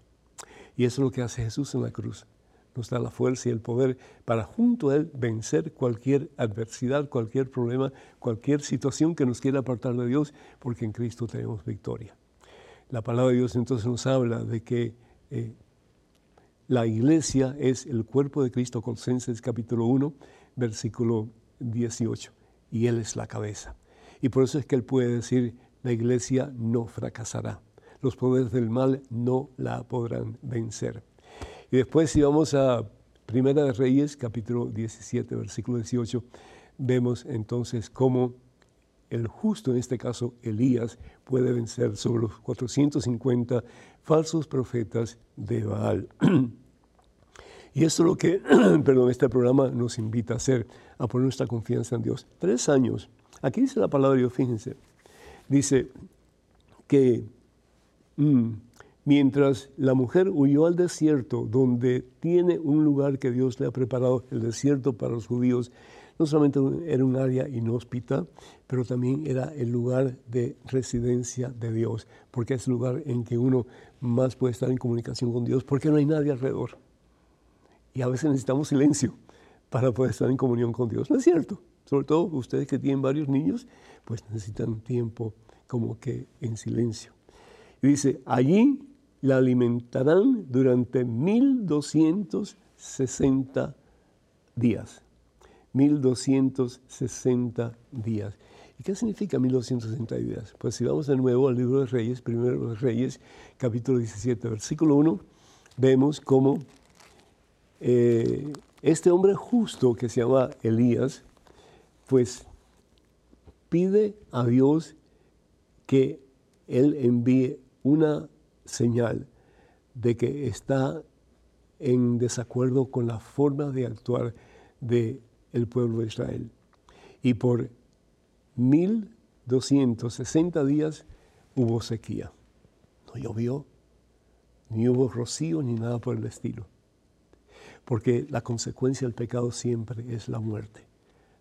Y eso es lo que hace Jesús en la cruz. Nos da la fuerza y el poder para junto a Él vencer cualquier adversidad, cualquier problema, cualquier situación que nos quiera apartar de Dios, porque en Cristo tenemos victoria. La palabra de Dios entonces nos habla de que eh, la iglesia es el cuerpo de Cristo, Colosenses capítulo 1, versículo 18, y Él es la cabeza. Y por eso es que Él puede decir, la iglesia no fracasará los poderes del mal no la podrán vencer. Y después si vamos a Primera de Reyes, capítulo 17, versículo 18, vemos entonces cómo el justo, en este caso Elías, puede vencer sobre los 450 falsos profetas de Baal. *clears throat* Y esto es lo que, *clears throat* perdón, este programa nos invita a hacer, a poner nuestra confianza en Dios. Tres años. Aquí dice la palabra de Dios, fíjense. Dice que Mm. Mientras la mujer huyó al desierto, donde tiene un lugar que Dios le ha preparado, el desierto para los judíos, no solamente era un área inhóspita, pero también era el lugar de residencia de Dios, porque es el lugar en que uno más puede estar en comunicación con Dios, porque no hay nadie alrededor. Y a veces necesitamos silencio para poder estar en comunión con Dios. ¿No es cierto? Sobre todo ustedes que tienen varios niños, pues necesitan tiempo como que en silencio. Y dice, allí la alimentarán durante 1260 días. 1260 días. ¿Y qué significa 1260 días? Pues si vamos de nuevo al libro de Reyes, primero de Reyes, capítulo 17, versículo 1, vemos cómo eh, este hombre justo que se llama Elías, pues pide a Dios que él envíe una señal de que está en desacuerdo con la forma de actuar del el pueblo de Israel. Y por 1260 días hubo sequía. No llovió, ni hubo rocío, ni nada por el estilo. Porque la consecuencia del pecado siempre es la muerte.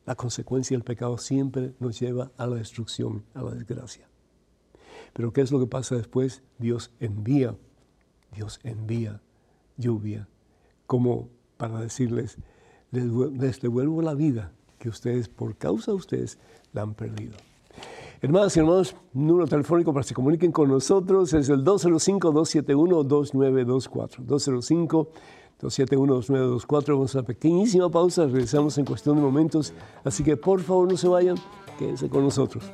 La consecuencia del pecado siempre nos lleva a la destrucción, a la desgracia. Pero ¿qué es lo que pasa después? Dios envía, Dios envía lluvia, como para decirles, les devuelvo la vida que ustedes, por causa de ustedes, la han perdido. Hermanos y hermanos, número telefónico para que se comuniquen con nosotros es el 205-271-2924. 205-271-2924. Vamos a una pequeñísima pausa, regresamos en cuestión de momentos. Así que por favor no se vayan, quédense con nosotros.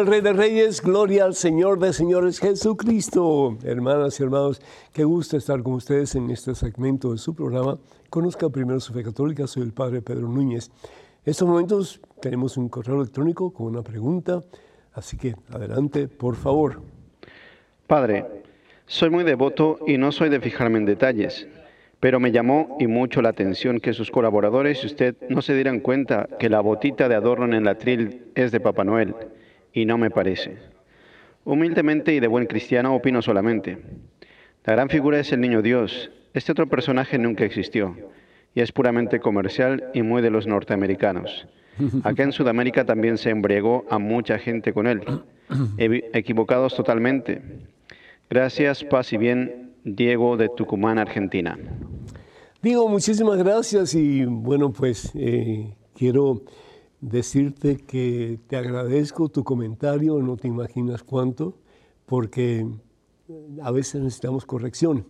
Al Rey de Reyes, gloria al Señor de Señores Jesucristo. Hermanas y hermanos, qué gusto estar con ustedes en este segmento de su programa. Conozca primero su fe católica, soy el Padre Pedro Núñez. En estos momentos tenemos un correo electrónico con una pregunta, así que adelante, por favor. Padre, soy muy devoto y no soy de fijarme en detalles, pero me llamó y mucho la atención que sus colaboradores y usted no se dieran cuenta que la botita de adorno en el atril es de Papá Noel, y no me parece. Humildemente y de buen cristiano opino solamente. La gran figura es el niño Dios. Este otro personaje nunca existió y es puramente comercial y muy de los norteamericanos. *laughs* Acá en Sudamérica también se embriagó a mucha gente con él, equivocados totalmente. Gracias, paz y bien, Diego de Tucumán, Argentina. Diego, muchísimas gracias y bueno, pues eh, quiero decirte que te agradezco tu comentario, no te imaginas cuánto, porque a veces necesitamos corrección.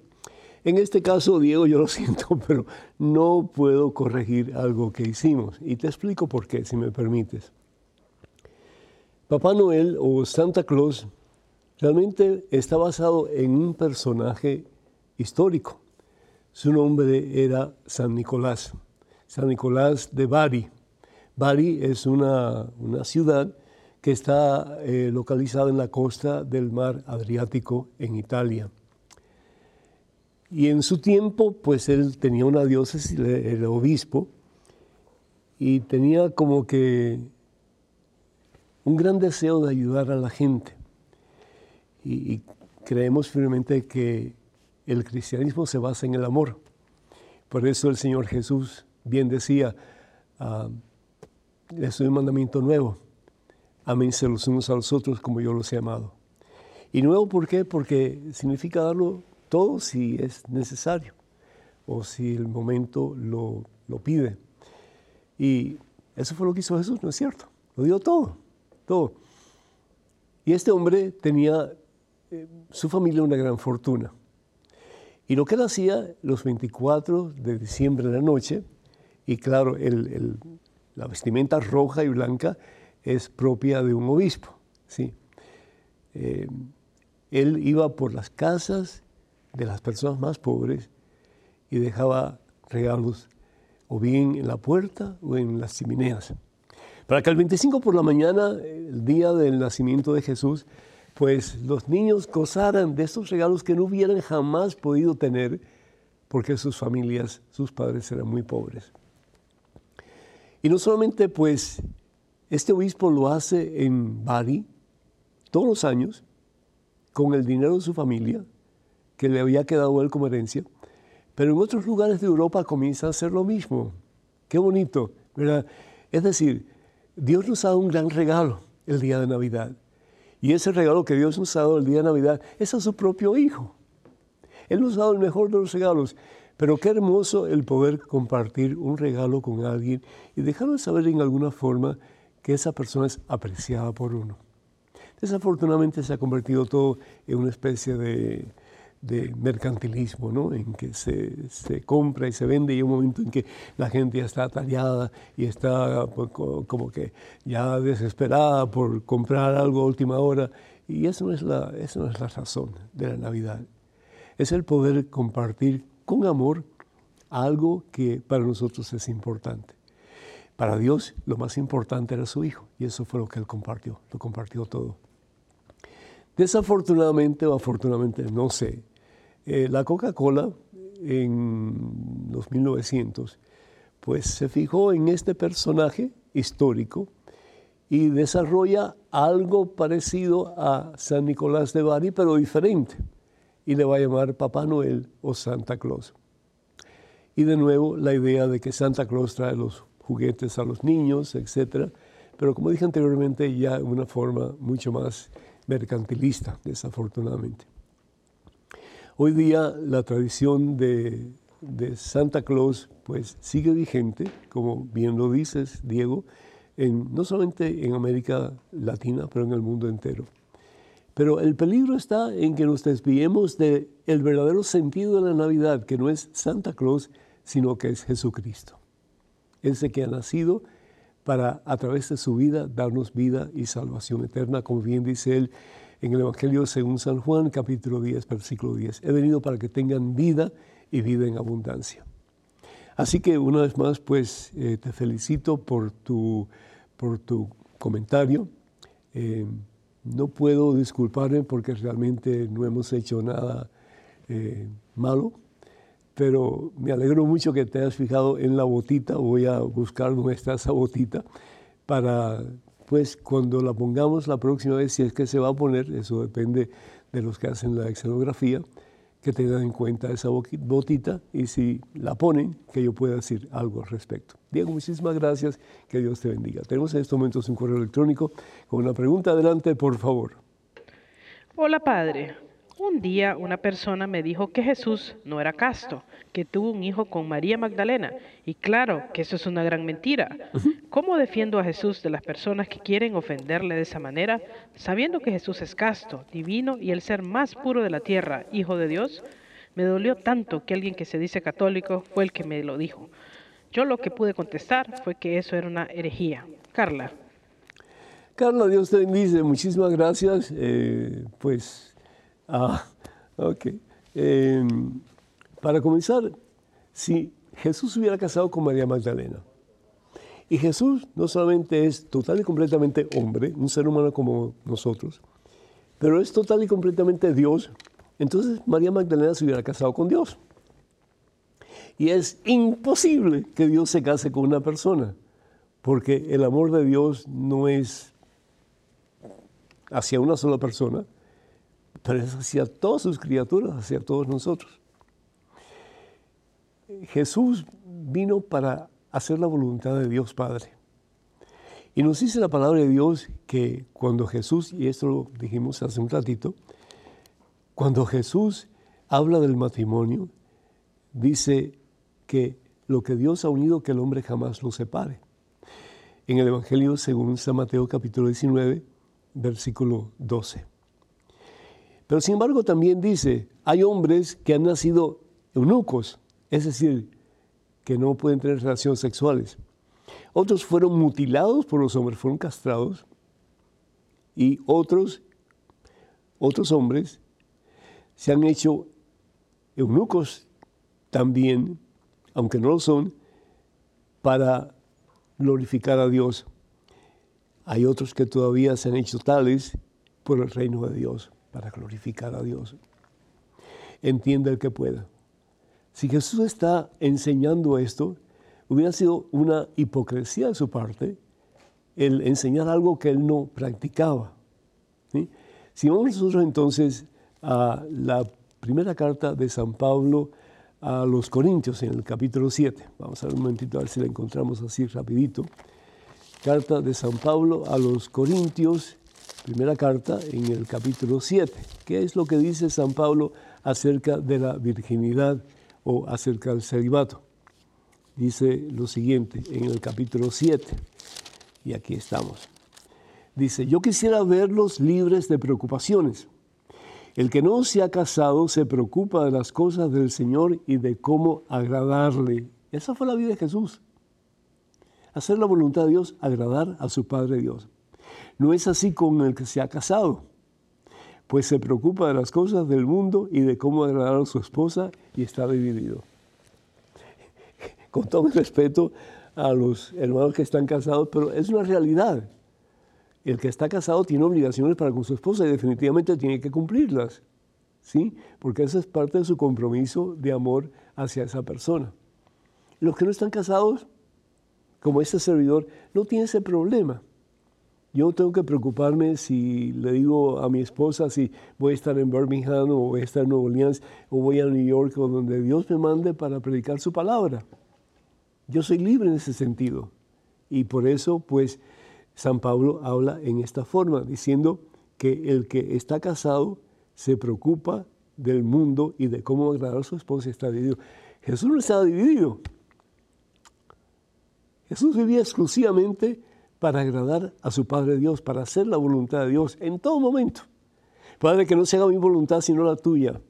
En este caso, Diego, yo lo *laughs* siento, pero no puedo corregir algo que hicimos. Y te explico por qué, si me permites. Papá Noel o Santa Claus realmente está basado en un personaje histórico. Su nombre era San Nicolás, San Nicolás de Bari. Bari es una, ciudad que está eh, localizada en la costa del mar Adriático en Italia. Y en su tiempo, pues él tenía una diócesis, el obispo, y tenía como que un gran deseo de ayudar a la gente. Y, creemos firmemente que el cristianismo se basa en el amor. Por eso el Señor Jesús bien decía, uh, les doy un mandamiento nuevo, aménse los unos a los otros como yo los he amado. Y nuevo, ¿por qué? Porque significa darlo todo si es necesario o si el momento lo, pide. Y eso fue lo que hizo Jesús, ¿no es cierto? Lo dio todo, todo. Y este hombre tenía, eh, su familia, una gran fortuna. Y lo que él hacía los 24 de diciembre de la noche, y claro, la vestimenta roja y blanca es propia de un obispo, ¿sí? Eh, él iba por las casas de las personas más pobres y dejaba regalos o bien en la puerta o en las chimeneas. Para que el 25 por la mañana, el día del nacimiento de Jesús, pues los niños gozaran de estos regalos que no hubieran jamás podido tener porque sus familias, sus padres eran muy pobres. Y no solamente pues este obispo lo hace en Bari todos los años con el dinero de su familia, que le había quedado él como herencia, pero en otros lugares de Europa comienza a hacer lo mismo. Qué bonito, ¿verdad? Es decir, Dios nos ha dado un gran regalo el día de Navidad. Y ese regalo que Dios nos ha dado el día de Navidad es a su propio Hijo. Él nos ha dado el mejor de los regalos. Pero qué hermoso el poder compartir un regalo con alguien y dejarlo saber en alguna forma que esa persona es apreciada por uno. Desafortunadamente se ha convertido todo en una especie de, mercantilismo, ¿no? en que se, compra y se vende y hay un momento en que la gente ya está tallada y está pues, como que ya desesperada por comprar algo a última hora. Y eso no, es la, eso no es la razón de la Navidad. Es el poder compartir con amor algo que para nosotros es importante. Para Dios lo más importante era su Hijo y eso fue lo que Él compartió, lo compartió todo. Desafortunadamente o afortunadamente, no sé, eh, la Coca-Cola en los 1900 pues se fijó en este personaje histórico y desarrolla algo parecido a San Nicolás de Bari, pero diferente, y le va a llamar Papá Noel o Santa Claus. Y de nuevo la idea de que Santa Claus trae los juguetes a los niños, etc. Pero como dije anteriormente, ya de una forma mucho más mercantilista, desafortunadamente. Hoy día la tradición de, Santa Claus pues sigue vigente, como bien lo dices, Diego, no solamente en América Latina, pero en el mundo entero. Pero el peligro está en que nos desviemos del el verdadero sentido de la Navidad, que no es Santa Claus, sino que es Jesucristo. Ese que ha nacido para a través de su vida darnos vida y salvación eterna, como bien dice él en el Evangelio según San Juan, capítulo 10, versículo 10. He venido para que tengan vida y vida en abundancia. Así que una vez más, pues eh, te felicito por tu, por tu comentario. Eh, no puedo disculparme porque realmente no hemos hecho nada eh, malo, pero me alegro mucho que te hayas fijado en la botita. Voy a buscar dónde está esa botita para, pues, cuando la pongamos la próxima vez, si es que se va a poner, eso depende de los que hacen la escenografía, que tengan en cuenta esa botita y si la ponen, que yo pueda decir algo al respecto. Diego, muchísimas gracias, que Dios te bendiga. Tenemos en estos momentos un correo electrónico con una pregunta. Adelante, por favor. Hola, Padre. Un día una persona me dijo que Jesús no era casto, que tuvo un hijo con María Magdalena. Y claro que eso es una gran mentira. ¿Cómo defiendo a Jesús de las personas que quieren ofenderle de esa manera, sabiendo que Jesús es casto, divino y el ser más puro de la tierra, hijo de Dios? Me dolió tanto que alguien que se dice católico fue el que me lo dijo. Yo lo que pude contestar fue que eso era una herejía. Carla. Carla, Dios te bendice. Muchísimas gracias. Eh, pues Ah, ok. Em, para comenzar, si Jesús hubiera casado con María Magdalena, y Jesús no solamente es total y completamente hombre, un ser humano como nosotros, pero es total y completamente Dios, entonces María Magdalena se hubiera casado con Dios. Y es imposible que Dios se case con una persona, porque el amor de Dios no es hacia una sola persona, pero es hacia todas sus criaturas, hacia todos nosotros. Jesús vino para hacer la voluntad de Dios Padre. Y nos dice la palabra de Dios que cuando Jesús, y esto lo dijimos hace un ratito, cuando Jesús habla del matrimonio, dice que lo que Dios ha unido, que el hombre jamás lo separe. En el Evangelio según San Mateo capítulo 19, versículo 12. Pero sin embargo también dice, hay hombres que han nacido eunucos, es decir, que no pueden tener relaciones sexuales. Otros fueron mutilados por los hombres, fueron castrados. Y otros, otros hombres se han hecho eunucos también, aunque no lo son, para glorificar a Dios. Hay otros que todavía se han hecho tales por el reino de Dios para glorificar a Dios. Entienda el que pueda. Si Jesús está enseñando esto, hubiera sido una hipocresía de su parte el enseñar algo que él no practicaba. Si vamos nosotros entonces a la primera carta de San Pablo a los Corintios en el capítulo 7, vamos a ver un momentito a ver si la encontramos así rapidito. Carta de San Pablo a los Corintios primera carta en el capítulo 7. ¿Qué es lo que dice San Pablo acerca de la virginidad o acerca del celibato? Dice lo siguiente en el capítulo 7, y aquí estamos. Dice, yo quisiera verlos libres de preocupaciones. El que no se ha casado se preocupa de las cosas del Señor y de cómo agradarle. Esa fue la vida de Jesús. Hacer la voluntad de Dios, agradar a su Padre Dios. No es así con el que se ha casado, pues se preocupa de las cosas del mundo y de cómo agradar a su esposa y está dividido. Con todo respeto a los hermanos que están casados, pero es una realidad. El que está casado tiene obligaciones para con su esposa y definitivamente tiene que cumplirlas, ¿sí? Porque esa es parte de su compromiso de amor hacia esa persona. Los que no están casados, como este servidor, no tienen ese problema. Yo tengo que preocuparme si le digo a mi esposa si voy a estar en Birmingham o voy a estar en Nueva Orleans o voy a New York o donde Dios me mande para predicar su palabra. Yo soy libre en ese sentido. Y por eso, pues, San Pablo habla en esta forma, diciendo que el que está casado se preocupa del mundo y de cómo agradar a su esposa está dividido. Jesús no estaba dividido. Jesús vivía exclusivamente para agradar a su Padre Dios, para hacer la voluntad de Dios en todo momento. Padre, que no se haga mi voluntad sino la tuya.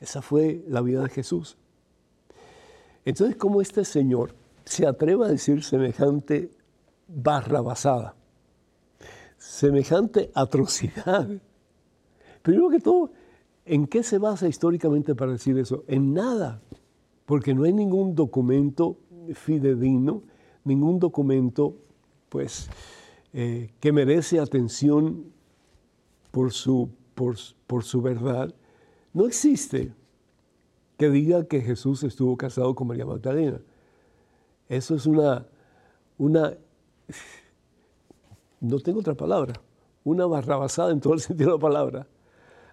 Esa fue la vida de Jesús. Entonces, como este Señor se atreva a decir semejante barrabasada, semejante atrocidad? Primero que todo, ¿en qué se basa históricamente para decir eso? En nada, porque no hay ningún documento fidedigno, ningún documento, pues, eh, que merece atención por su, por, por su verdad. No existe que diga que Jesús estuvo casado con María Magdalena. Eso es una, una, no tengo otra palabra, una barrabasada en todo el *laughs* sentido de la palabra.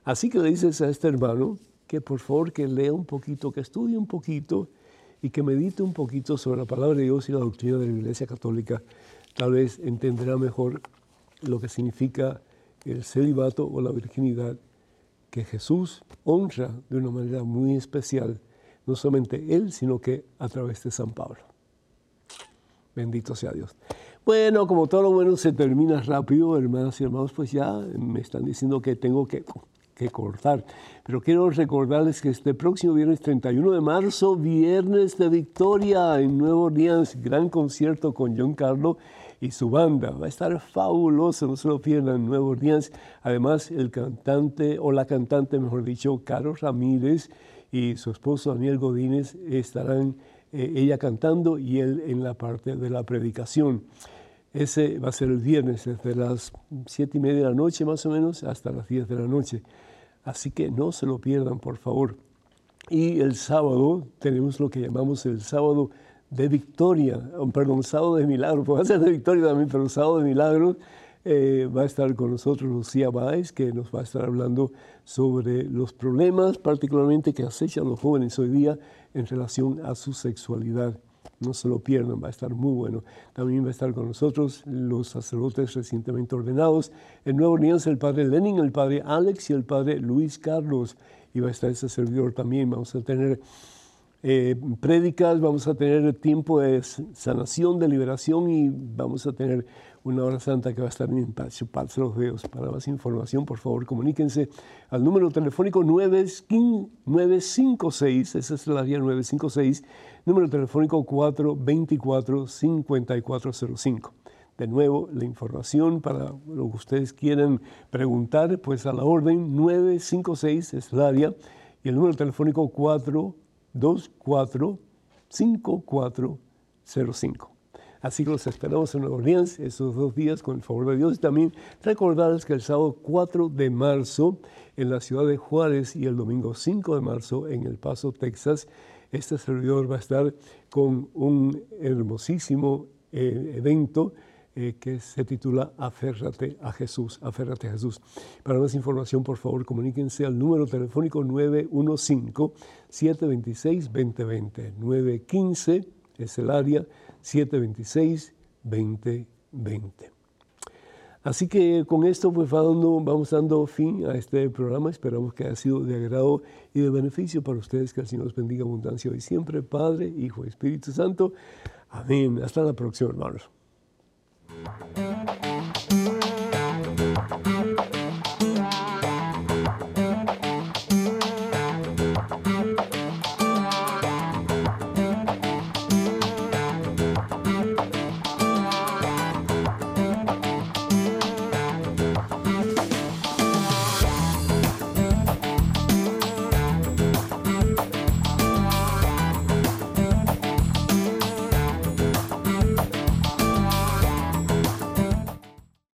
Así que le dices a este hermano que por favor que lea un poquito, que estudie un poquito y que medite un poquito sobre la palabra de Dios y la doctrina de la Iglesia Católica. Tal vez entenderá mejor lo que significa el celibato o la virginidad que Jesús honra de una manera muy especial, no solamente Él, sino que a través de San Pablo. Bendito sea Dios. Bueno, como todo lo bueno se termina rápido, hermanas y hermanos, pues ya me están diciendo que tengo que, que cortar. Pero quiero recordarles que este próximo viernes 31 de marzo, viernes de victoria en Nueva Orleans, gran concierto con John Carlo y su banda. Va a estar fabuloso, no se lo pierdan, Nueva Orleans. Además, el cantante, o la cantante, mejor dicho, Carlos Ramírez y su esposo Daniel Godínez estarán eh, ella cantando y él en la parte de la predicación. Ese va a ser el viernes, desde las siete y media de la noche más o menos hasta las 10 de la noche. Así que no se lo pierdan, por favor. Y el sábado tenemos lo que llamamos el sábado de victoria, perdón, sábado de milagros, *laughs* puede ser de victoria también, pero sábado de milagros. Eh, va a estar con nosotros Lucía Báez, que nos va a estar hablando sobre los problemas particularmente que acechan los jóvenes hoy día en relación a su sexualidad. No se lo pierdan, va a estar muy bueno. También va a estar con nosotros los sacerdotes recientemente ordenados. En Nueva Orleans el padre Lenin, el padre Alex y el padre Luis Carlos. Y va a estar ese servidor también. Vamos a tener eh, prédicas, vamos a tener tiempo de sanación, de liberación y vamos a tener una hora santa que va a estar en chuparse los dedos. Para más información, por favor, comuníquense al número telefónico 956, esa es la área 956, número telefónico 424-5405. De nuevo, la información para lo que ustedes quieran preguntar, pues a la orden 956 es la área y el número telefónico 4 245405. Así que los esperamos en Nueva Orleans esos dos días con el favor de Dios. Y también recordarles que el sábado 4 de marzo en la ciudad de Juárez y el domingo 5 de marzo en El Paso, Texas, este servidor va a estar con un hermosísimo eh, evento eh, que se titula Aférrate a Jesús, Aférrate a Jesús. Para más información, por favor, comuníquense al número telefónico 915-726-2020. 915 es el área 726-2020. Así que con esto pues vamos dando fin a este programa. Esperamos que haya sido de agrado y de beneficio para ustedes. Que el Señor los bendiga abundancia hoy siempre, Padre, Hijo Espíritu Santo. Amén. Hasta la próxima, hermanos.